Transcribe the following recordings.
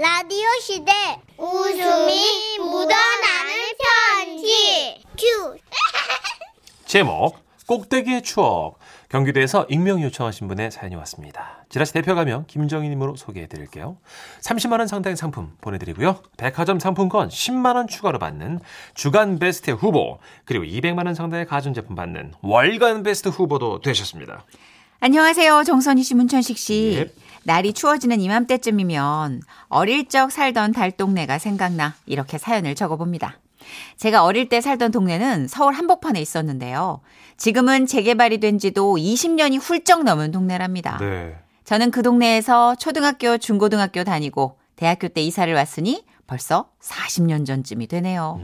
라디오 시대 웃음이 묻어나는 편지 큐 제목 꼭대기의 추억 경기도에서 익명 요청하신 분의 사연이 왔습니다. 지라시 대표 가명 김정희님으로 소개해 드릴게요. 30만 원 상당의 상품 보내드리고요. 백화점 상품권 10만 원 추가로 받는 주간 베스트 후보 그리고 200만 원 상당의 가전제품 받는 월간 베스트 후보도 되셨습니다. 안녕하세요. 정선희 씨, 문천식 씨. 예. 날이 추워지는 이맘때쯤이면 어릴 적 살던 달동네가 생각나 이렇게 사연을 적어봅니다. 제가 어릴 때 살던 동네는 서울 한복판에 있었는데요. 지금은 재개발이 된 지도 20년이 훌쩍 넘은 동네랍니다. 네. 저는 그 동네에서 초등학교, 중고등학교 다니고 대학교 때 이사를 왔으니 벌써 40년 전쯤이 되네요.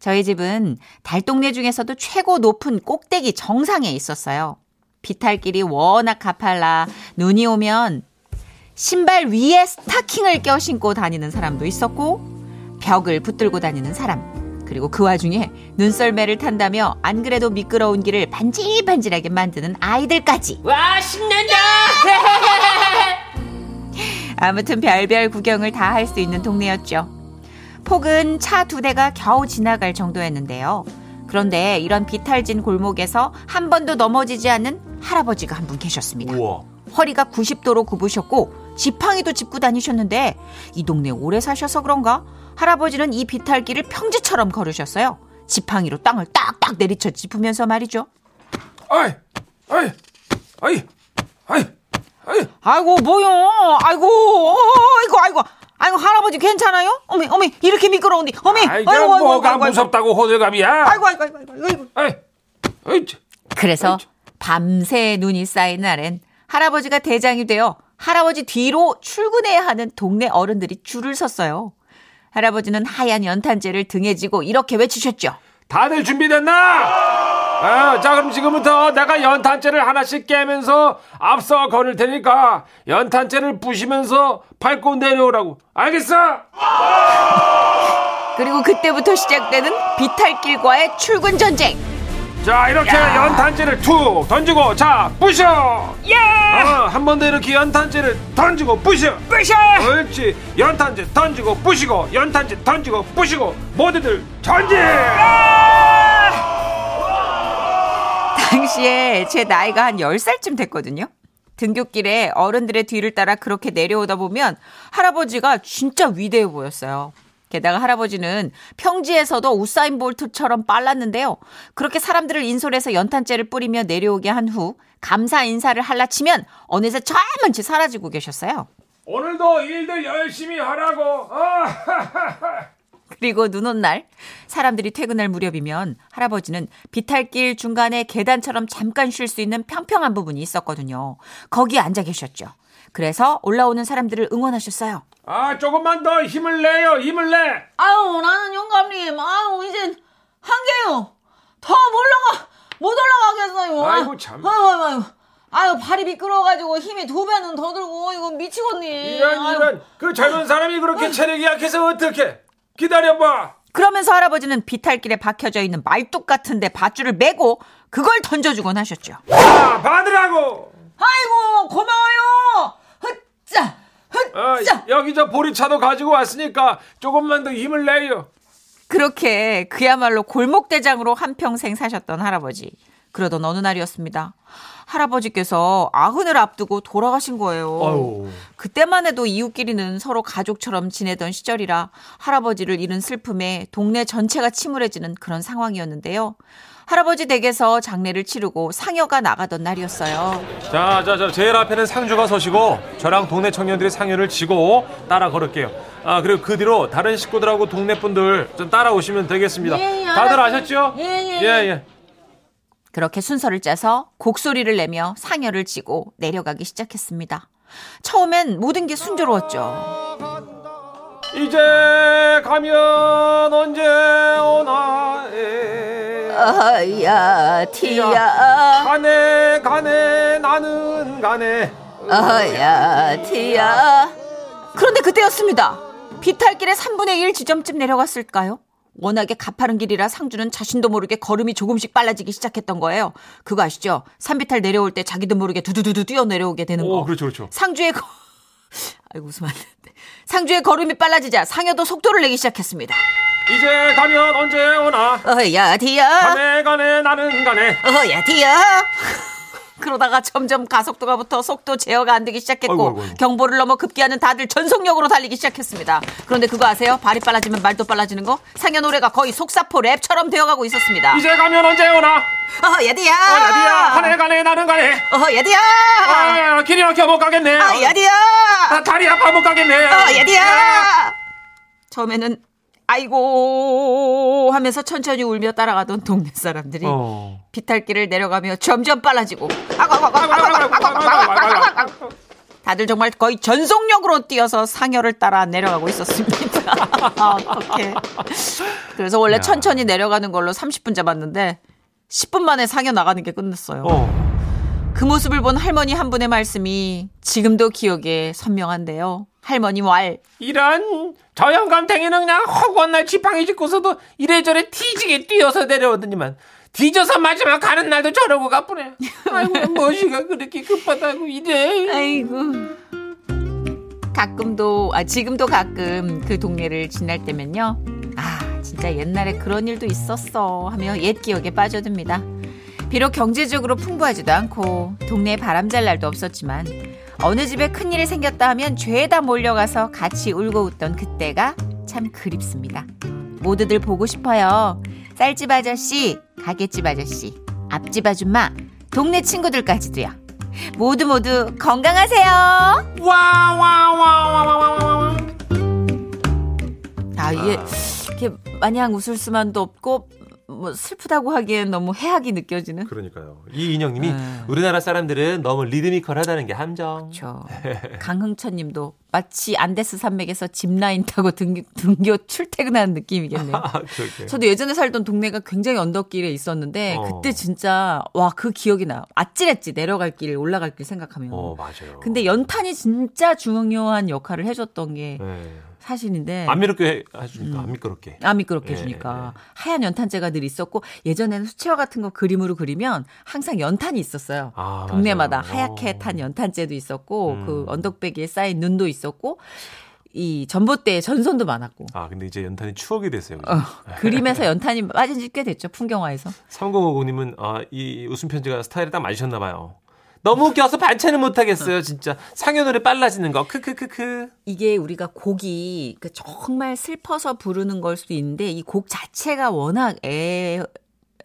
저희 집은 달동네 중에서도 최고 높은 꼭대기 정상에 있었어요. 비탈길이 워낙 가팔라 눈이 오면 신발 위에 스타킹을 껴 신고 다니는 사람도 있었고 벽을 붙들고 다니는 사람 그리고 그 와중에 눈썰매를 탄다며 안 그래도 미끄러운 길을 반질반질하게 만드는 아이들까지 와 신난다 아무튼 별별 구경을 다 할 수 있는 동네였죠. 폭은 차 두 대가 겨우 지나갈 정도였는데요. 그런데 이런 비탈진 골목에서 한 번도 넘어지지 않는 할아버지가 한 분 계셨습니다. 우와. 허리가 90도로 굽으셨고 지팡이도 짚고 다니셨는데 이 동네 오래 사셔서 그런가 할아버지는 이 비탈길을 평지처럼 걸으셨어요. 지팡이로 땅을 딱딱 내리쳐 짚으면서 말이죠. 아이, 아이, 아이, 아이, 아이. 아이고 뭐요? 아이고 아이고 아이고 아이고 할아버지 괜찮아요? 어메 어메 이렇게 미끄러운데 어메 아이, 그 뭐가 무섭다고 호들갑이야? 아이고 아이고 아이고 아이고, 아이고. 아이, 아이, 참. 그래서 밤새 눈이 쌓인 날엔 할아버지가 대장이 되어 할아버지 뒤로 출근해야 하는 동네 어른들이 줄을 섰어요. 할아버지는 하얀 연탄재를 등에 지고 이렇게 외치셨죠. 다들 준비됐나? 아, 자 그럼 지금부터 내가 연탄재를 하나씩 깨면서 앞서 걸을 테니까 연탄재를 부시면서 밟고 내려오라고 알겠어? 그리고 그때부터 시작되는 비탈길과의 출근 전쟁. 자 이렇게 연탄재를 툭 던지고 자 부셔! 예! 한번 더 이렇게 연탄재를 던지고 부셔! 부셔! 옳지. 연탄재 던지고 부시고 연탄재 던지고 부시고 모두들 전진! 당시에 제 나이가 한 10살쯤 됐거든요. 등굣길에 어른들의 뒤를 따라 그렇게 내려오다 보면 할아버지가 진짜 위대해 보였어요. 게다가 할아버지는 평지에서도 우사인 볼트처럼 빨랐는데요. 그렇게 사람들을 인솔해서 연탄재를 뿌리며 내려오게 한 후 감사 인사를 할라치면 어느새 저먼지 사라지고 계셨어요. 오늘도 일들 열심히 하라고 어? 그리고 눈 온 날 사람들이 퇴근할 무렵이면 할아버지는 비탈길 중간에 계단처럼 잠깐 쉴 수 있는 평평한 부분이 있었거든요. 거기에 앉아 계셨죠. 그래서 올라오는 사람들을 응원하셨어요. 아 조금만 더 힘을 내요. 힘을 내. 아유 나는 영감님. 아유 이젠 한계요. 더 올라가 못 올라가겠어요. 아이고, 참. 아유 아유 아유. 아유 발이 미끄러워가지고 힘이 두 배는 더 들고 이거 미치겠니 이런 아유. 이런. 그 젊은 사람이 그렇게 체력이 약해서 어떻게 기다려봐. 그러면서 할아버지는 비탈길에 박혀져 있는 말뚝 같은데 밧줄을 메고 그걸 던져주곤 하셨죠. 자 받으라고. 아이고 아, 헛자 여기 저 보리차도 가지고 왔으니까 조금만 더 힘을 내요 그렇게 그야말로 골목대장으로 한평생 사셨던 할아버지. 그러던 어느 날이었습니다. 할아버지께서 아흔을 앞두고 돌아가신 거예요. 아유. 그때만 해도 이웃끼리는 서로 가족처럼 지내던 시절이라 할아버지를 잃은 슬픔에 동네 전체가 침울해지는 그런 상황이었는데요. 할아버지 댁에서 장례를 치르고 상여가 나가던 날이었어요. 자, 자, 자, 제일 앞에는 상주가 서시고 저랑 동네 청년들이 상여를 지고 따라 걸을게요. 아, 그리고 그 뒤로 다른 식구들하고 동네 분들 좀 따라오시면 되겠습니다. 예, 예, 다들. 아셨죠? 예, 예, 예, 예. 예. 그렇게 순서를 짜서 곡소리를 내며 상여를 지고 내려가기 시작했습니다. 처음엔 모든 게 순조로웠죠. 이제 가면 언제 오나 에. 아야 티야 가네 가네 나는 가네 아야 티야 그런데 그때였습니다 비탈길의 3분의 1 지점쯤 내려갔을까요? 워낙에 가파른 길이라 상주는 자신도 모르게 걸음이 조금씩 빨라지기 시작했던 거예요. 그거 아시죠? 산비탈 내려올 때 자기도 모르게 두두두두 뛰어 내려오게 되는 거. 오 그렇죠 그렇죠 상주의 거... 아이고 웃으면 안 되는데. 상주의 걸음이 빨라지자 상여도 속도를 내기 시작했습니다. 이제 가면 언제 오나? 어야 디어. 가네 가네 나는 가네. 어야 디어. 그러다가 점점 가속도가 붙어 속도 제어가 안 되기 시작했고 아이고, 아이고, 아이고. 경보를 넘어 급기야는 다들 전속력으로 달리기 시작했습니다. 그런데 그거 아세요? 발이 빨라지면 말도 빨라지는 거? 상여 노래가 거의 속사포 랩처럼 되어가고 있었습니다. 이제 가면 언제 오나? 어야 디어. 어야 디야 가네 가네 나는 가네. 어야 디어. 아 길이 막혀 못 가겠네. 어야 디어. 아, 다리 아파 못 가겠네. 어야 디어. 처음에는 아이고 하면서 천천히 울며 따라가던 동네 사람들이 어. 비탈길을 내려가며 점점 빨라지고 다들 정말 거의 전속력으로 뛰어서 상여를 따라 내려가고 있었습니다. 아, 어떡해. 그래서 원래 야. 천천히 내려가는 걸로 30분 잡았는데 10분 만에 상여 나가는 게 끝났어요. 어. 그 모습을 본 할머니 한 분의 말씀이 지금도 기억에 선명한데요. 할머니 왈. 이런 저 영감탱이는 그냥 허구한 날 지팡이 짚고서도 이래저래 뒤지게 뛰어서 내려오더니만 뒤져서 마지막 가는 날도 저러고 가쁘네. 아이고 무엇이가 그렇게 급하다고 이래. 아이고. 가끔도, 아, 지금도 가끔 그 동네를 지날 때면요. 아, 진짜 옛날에 그런 일도 있었어 하며 옛 기억에 빠져듭니다. 비록 경제적으로 풍부하지도 않고 동네에 바람잘 날도 없었지만 어느 집에 큰일이 생겼다 하면 죄다 몰려가서 같이 울고 웃던 그때가 참 그립습니다. 모두들 보고 싶어요. 쌀집 아저씨, 가게집 아저씨, 앞집 아줌마, 동네 친구들까지도요. 모두 모두 건강하세요. 와 와 와 와 와 와. 아 이게 이렇게 마냥 웃을 수만도 없고 뭐 슬프다고 하기엔 너무 해악이 느껴지는. 그러니까요. 이 인형님이 네. 우리나라 사람들은 너무 리드미컬하다는 게 함정. 그렇죠. 강흥천님도 마치 안데스 산맥에서 짚라인 타고 등교, 등교 출퇴근하는 느낌이겠네요. 아. 저도 예전에 살던 동네가 굉장히 언덕길에 있었는데 어. 그때 진짜 와 그 기억이 나요. 아찔했지 내려갈 길 올라갈 길 생각하면. 어 맞아요. 근데 연탄이 진짜 중요한 역할을 해줬던 게 네. 사실인데 안 미끄럽게 해주니까 안 미끄럽게. 안 미끄럽게 예, 해주니까 하얀 연탄재가 늘 있었고 예전에는 수채화 같은 거 그림으로 그리면 항상 연탄이 있었어요. 아, 동네마다 맞아요. 하얗게 어. 탄 연탄재도 있었고 음. 그 언덕배기에 쌓인 눈도 있었고 이 전봇대에 전선도 많았고 아 근데 이제 연탄이 추억이 됐어요. 어, 그림에서 연탄이 빠진 지 꽤 됐죠 풍경화에서. 3050님은 아, 이 웃음 편지가 스타일에 딱 맞으셨나 봐요. 너무 웃겨서 반찬을 못 하겠어요, 진짜. 상현 노래 빨라지는 거. 크크크크. 이게 우리가 곡이 그 정말 슬퍼서 부르는 걸 수도 있는데 이 곡 자체가 워낙 애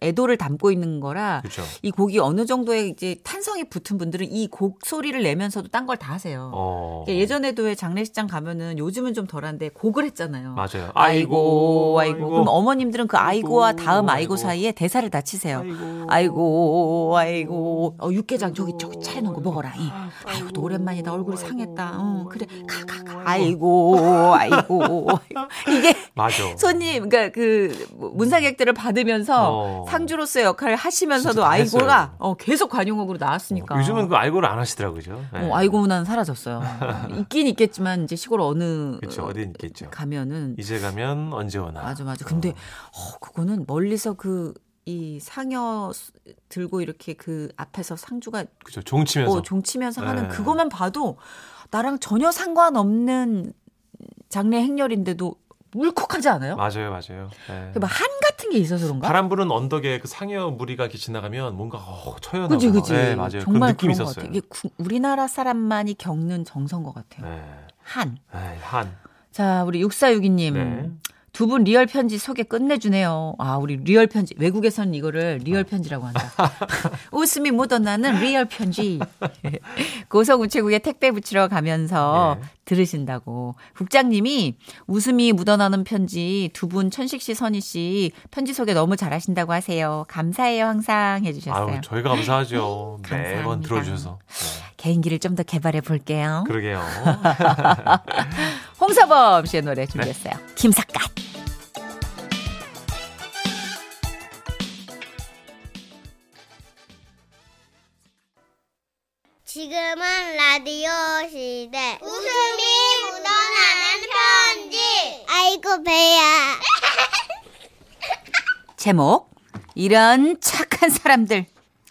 애도를 담고 있는 거라 그렇죠. 이 곡이 어느 정도의 이제 탄성이 붙은 분들은 이 곡 소리를 내면서도 딴 걸 다 하세요. 어. 예, 예전에도 왜 장례식장 가면은 요즘은 좀 덜한데 곡을 했잖아요. 맞아요. 아이고, 아이고, 아이고. 그럼 어머님들은 그 아이고와 아이고, 다음 아이고 아이고. 사이에 대사를 다 치세요. 아이고. 아이고. 어, 육개장 저기, 저기 차려 놓은 거 먹어라. 이. 아이고, 또 오랜만이다. 얼굴이 상했다. 어, 그래. 가, 가, 가. 아이고, 아이고. 이게 맞아. 손님, 그러니까 그 문상객들을 받으면서 어. 상주로서의 역할을 하시면서도 아이고가. 어, 계속 관용어구로 나왔으니까. 요즘은 그 아이고를 안 하시더라고요. 그죠? 네. 어, 아이고 문화는 사라졌어요. 있긴 있겠지만 이제 시골 어느 그렇죠. 어디는 있겠죠. 가면은 이제 가면 언제 오나. 맞아 맞아. 근데 어, 그거는 멀리서 그 이 상여 스- 들고 이렇게 그 앞에서 상주가 그죠. 종치면서. 어, 종치면서 하는 네. 그것만 봐도 나랑 전혀 상관없는 장례 행렬인데도 울컥하지 않아요? 맞아요, 맞아요. 네. 막한 같은 게 있어서 그런가? 바람 부는 언덕에 그 상여 무리가 지나가면 뭔가 어, 처연하고. 그지 그지. 네, 맞아요. 정말 것 있었어요. 같아요. 이게 구- 우리나라 사람만이 겪는 정서인 것 같아요. 네. 한. 에이, 한. 자, 우리 6462님. 네. 두 분 리얼 편지 소개 끝내주네요. 아, 우리 리얼 편지. 외국에서는 이거를 리얼 편지라고 한다. 웃음이 묻어나는 리얼 편지. 고성우체국에 택배 붙이러 가면서 네. 들으신다고. 국장님이 웃음이 묻어나는 편지 두 분 천식 씨, 선희 씨 편지 소개 너무 잘하신다고 하세요. 감사해요, 항상 해주셨어요. 아유, 저희가 감사하죠. 매번 들어주셔서. 네. 개인기를 좀 더 개발해 볼게요. 그러게요. 홍서범 씨의 노래 준비했어요. 김삿갓. 라디오 시대. 웃음이 묻어나는 편지. 아이고, 배야. 제목 이런 착한 사람들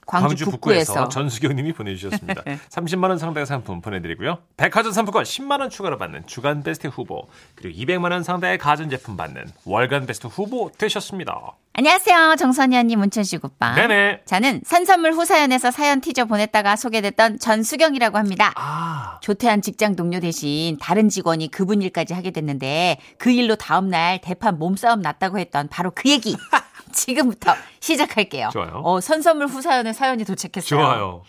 광주, 북구에서. 전수경 님이 보내주셨습니다. 30만 원 상당의 상품 보내드리고요. 백화점 상품권 10만 원 추가로 받는 주간 베스트 후보 그리고 200만 원 상당의 가전 제품 받는 월간 베스트 후보 되셨습니다. 안녕하세요. 정선희 언니, 문천식 오빠. 네네. 저는 산선물 후사연에서 사연 티저 보냈다가 소개됐던 전수경이라고 합니다. 아, 조퇴한 직장 동료 대신 다른 직원이 그분 일까지 하게 됐는데 그 일로 다음날 대판 몸싸움 났다고 했던 바로 그 얘기. 지금부터 시작할게요. 좋아요. 어, 선선물 후사연의 사연이 도착했어요. 좋아요.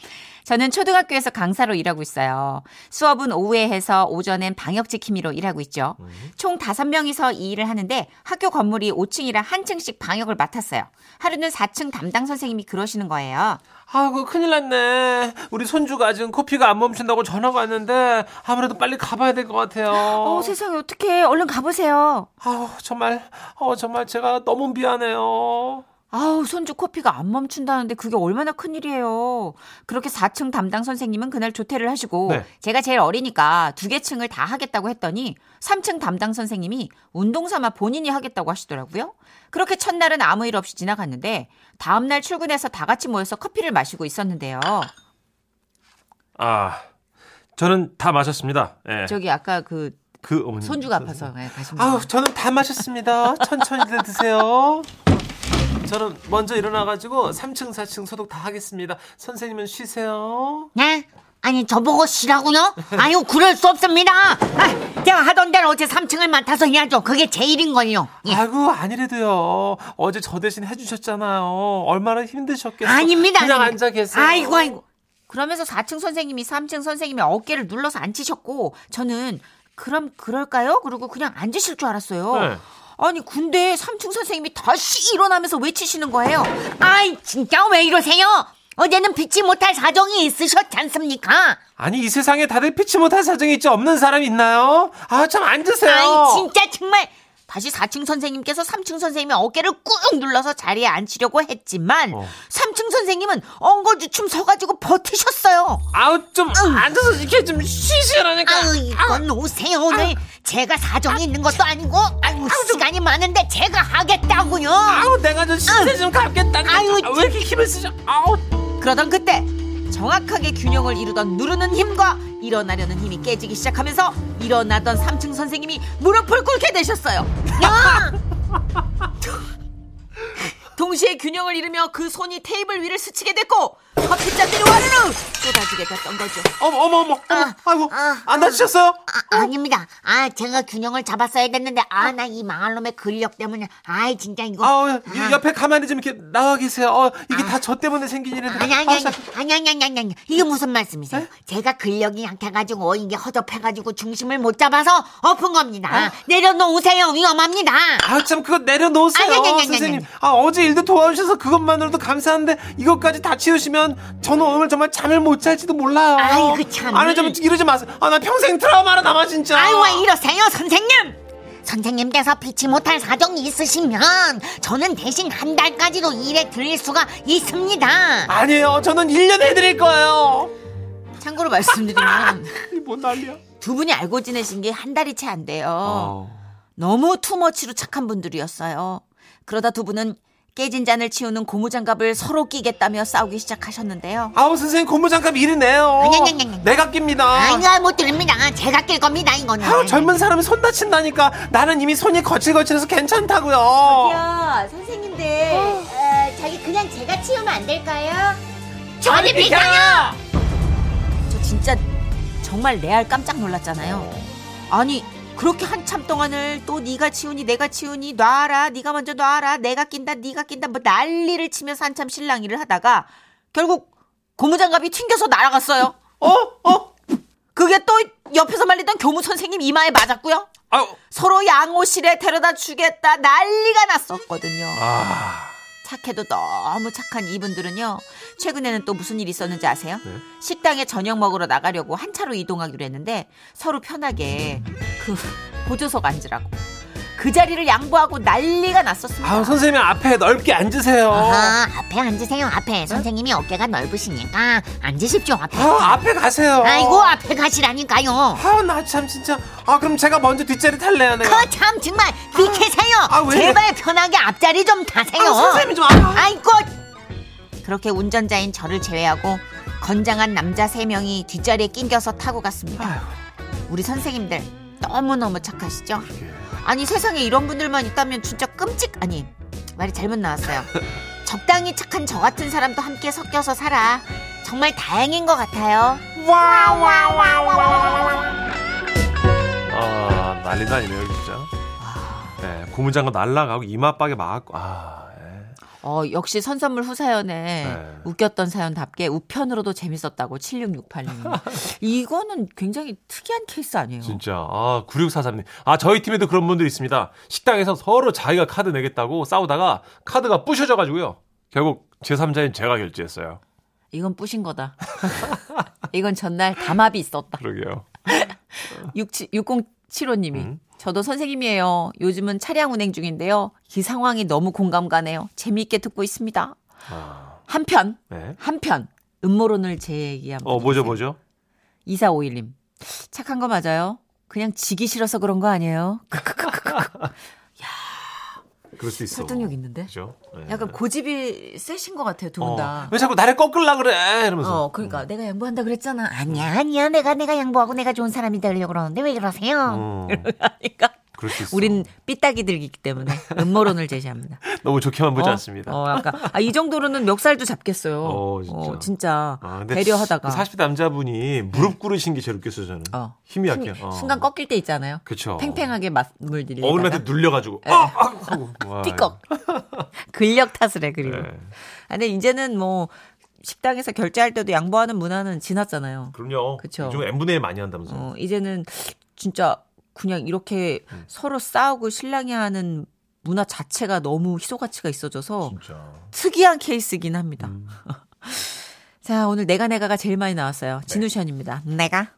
저는 초등학교에서 강사로 일하고 있어요. 수업은 오후에 해서 오전엔 방역 지킴이로 일하고 있죠. 총 다섯 명이서 이 일을 하는데 학교 건물이 5층이라 한 층씩 방역을 맡았어요. 하루는 4층 담당 선생님이 그러시는 거예요. 아이고 큰일 났네. 우리 손주가 지금 코피가 안 멈춘다고 전화가 왔는데 아무래도 빨리 가봐야 될 것 같아요. 어, 세상에 어떡해. 얼른 가보세요. 아우 정말 어 정말 제가 너무 미안해요. 아우, 손주 코피가 안 멈춘다는데 그게 얼마나 큰일이에요. 그렇게 4층 담당 선생님은 그날 조퇴를 하시고 네. 제가 제일 어리니까 두 개 층을 다 하겠다고 했더니 3층 담당 선생님이 운동 삼아 본인이 하겠다고 하시더라고요. 그렇게 첫날은 아무 일 없이 지나갔는데 다음 날 출근해서 다 같이 모여서 커피를 마시고 있었는데요. 아 저는 다 마셨습니다. 예. 저기 아까 그그 어머니 손주가 아파서 네, 가신 아우 분. 저는 다 마셨습니다. 천천히들 드세요. 저는 먼저 일어나가지고 3층, 4층 소독 다 하겠습니다. 선생님은 쉬세요. 네? 아니 저보고 쉬라고요? 아유 그럴 수 없습니다. 아, 제가 하던 대로 어제 3층을 맡아서 해야죠. 그게 제 일인걸요. 예. 아이고 아니래도요. 어제 저 대신 해주셨잖아요. 얼마나 힘드셨겠어요. 아닙니다. 그냥 아닙니다. 앉아 계세요. 아이고 아이고. 그러면서 4층 선생님이 3층 선생님의 어깨를 눌러서 앉히셨고 저는 그럼 그럴까요? 그리고 그냥 앉으실 줄 알았어요. 네. 아니 근데 3층 선생님이 다시 일어나면서 외치시는 거예요. 아이 진짜 왜 이러세요? 어제는 피치 못할 사정이 있으셨지 않습니까? 아니 이 세상에 다들 피치 못할 사정이 있지 없는 사람 있나요? 아 참 앉으세요. 아이 진짜 정말 다시 4층 선생님께서 3층 선생님의 어깨를 꾹 눌러서 자리에 앉히려고 했지만 어. 3층 선생님은 엉거주춤 서가지고 버티셨어요. 아우 좀 앉아서 이렇게 좀 쉬시라니까. 아유 이건 오세요 오늘 제가 사정이 있는 것도 아니고 아유 시간이 많은데 제가 하겠다고요. 아우 내가 좀 신세 좀 갚겠다. 아유, 아, 왜 이렇게 힘을 쓰셔? 아우. 그러던 그때 정확하게 균형을 이루던 누르는 힘과 일어나려는 힘이 깨지기 시작하면서 일어나던 3층 선생님이 무릎을 꿇게 되셨어요. 야! 동시에 균형을 잃으며 그 손이 테이블 위를 스치게 됐고 커피잔들이 와르르 쏟아지게 됐던 거죠. 어머 어머 어머. 어머. 아, 아이고 아, 안 다치셨어요? 아, 아닙니다. 아, 제가 균형을 잡았어야 됐는데, 아, 나 이 망할 놈의 근력 때문에, 아이, 진짜 이거. 아우 여- 옆에 가만히 좀 이렇게 나와 계세요. 어, 이게 다 저 때문에 생긴 일인데. 아니, 아니, 아, 아니, 자, 아니, 아니, 아니, 아니. 이게 무슨 말씀이세요? 제가 근력이 약해가지고, 이게 허접해가지고, 중심을 못 잡아서 엎은 겁니다. 내려놓으세요. 위험합니다. 아우 참 그거 내려놓으세요 아니, 아니, 아니, 선생님. 아 어제 일도 도와주셔서 그것만으로도 감사한데 이것까지 다 치우시면 저는 오늘 정말 잠을 못 잘지도 몰라요. 아이고, 참. 아니 좀 이러지 마세요. 아 나 평생 트라우마로 남아 진짜. 아유, 왜 이러세요, 선생님? 선생님께서 피치 못할 사정이 있으시면, 저는 대신 한 달까지도 일에 들릴 수가 있습니다. 아니에요. 저는 1년 해드릴 거예요. 참고로 말씀드리면 이뭔 난리야. 두 분이 알고 지내신 게 한 달이 채 안 돼요. 어. 너무 투머치로 착한 분들이었어요. 그러다 두 분은 깨진 잔을 치우는 고무장갑을 서로 끼겠다며 싸우기 시작하셨는데요. 아우 선생님 고무장갑 아니. 내가 낍니다. 아이고, 못 들립니다. 제가 낄 겁니다, 이거는. 아우 젊은 사람이 손 다친다니까 나는 이미 손이 거칠거칠해서 괜찮다고요. 야, 선생님들, 어, 저기 그냥 제가 치우면 안 될까요? 저리 비켜요. 저 진짜 정말 레알 깜짝 놀랐잖아요. 아니 그렇게 한참 동안을 또 네가 치우니 내가 치우니 놔라 네가 먼저 놔라 내가 낀다 네가 낀다 뭐 난리를 치면서 한참 실랑이를 하다가 결국 고무장갑이 튕겨서 날아갔어요. 어? 어? 그게 또 옆에서 말리던 교무 선생님 이마에 맞았고요. 아우. 서로 양호실에 데려다 주겠다 난리가 났었거든요. 아. 착해도 너무 착한 이분들은요. 최근에는 또 무슨 일이 있었는지 아세요? 네. 식당에 저녁 먹으러 나가려고 한 차로 이동하기로 했는데 서로 편하게 그 보조석 앉으라고 그 자리를 양보하고 난리가 났었습니다. 아우 선생님 앞에 넓게 앉으세요. 아하, 앞에 앉으세요, 앞에. 선생님이 어깨가 넓으시니까 앉으십시오, 앞에. 아 앞에 가세요. 아이고, 앞에 가시라니까요. 아우 나참 진짜. 아 그럼 제가 먼저 뒷자리 탈래요 내가. 그 참 정말 비켜세요. 아, 왜? 제발 편하게 앞자리 좀 타세요. 아, 선생님 좀 아. 아이고, 그렇게 운전자인 저를 제외하고 건장한 남자 세 명이 뒷자리에 낑겨서 타고 갔습니다. 우리 선생님들 너무너무 착하시죠? 아니 세상에 이런 분들만 있다면 진짜 끔찍 아니 말이 잘못 나왔어요. 적당히 착한 저 같은 사람도 함께 섞여서 살아. 정말 다행인 것 같아요. 아, 난리도 아니네요, 진짜. 네, 고무장갑 날라가고 이마박에 맞고, 아, 예. 어, 역시 선선물 후사연에 네. 웃겼던 사연답게 우편으로도 재밌었다고 7668님. 이거는 굉장히 특이한 케이스 아니에요? 진짜. 아, 9643님. 아, 저희 팀에도 그런 분들이 있습니다. 식당에서 서로 자기가 카드 내겠다고 싸우다가 카드가 부셔져 가지고요. 결국 제3자인 제가 결제했어요. 이건 뿌신 거다. 이건 전날 담합이 있었다. 그러게요. 6075님이 음. 저도 선생님이에요. 요즘은 차량 운행 중인데요. 이 상황이 너무 공감 가네요. 재미있게 듣고 있습니다. 아, 한편 네. 한편 음모론을 제기한 어, 뭐죠, 뭐죠? 2451님. 착한 거 맞아요? 그냥 지기 싫어서 그런 거 아니에요? 그럴 수 있어. 설득력 있는데? 그죠? 네. 약간 고집이 세신 것 같아요, 두분 어, 다. 왜 자꾸 나를 꺾으려 그래? 이러면서. 어, 그러니까 내가 양보한다 그랬잖아. 아니야 아니야 내가 내가 양보하고 내가 좋은 사람이 되려고 그러는데 왜 그러세요? 어, 있어. 우린 삐딱이들이기 때문에 음모론을 제시합니다. 너무 좋게만 보지 어? 않습니다. 어, 약간 아, 이 정도로는 멱살도 잡겠어요. 어, 진짜. 진짜 아, 근데 배려하다가 40대 남자분이 무릎 꿇으신 게 제일 웃겼어요, 저는. 어. 힘이 약해요. 어. 순간 꺾일 때 있잖아요. 그쵸. 팽팽하게 맞물 들리다가 어머님한테 눌려가지고. 예. 아! 아! 하고. 와, 삐걱. 근력 탓을 해 그리고. 네. 아, 근데 이제는 뭐 식당에서 결제할 때도 양보하는 문화는 지났잖아요. 그럼요. 그쵸. 요즘 n분의 1 많이 한다면서. 어, 이제는 진짜 그냥 이렇게 음. 서로 싸우고 실랑이 하는 문화 자체가 너무 희소 가치가 있어져서 진짜. 특이한 케이스긴 합니다. 음. 자, 오늘 내가 내가가 제일 많이 나왔어요. 진우션입니다. 내가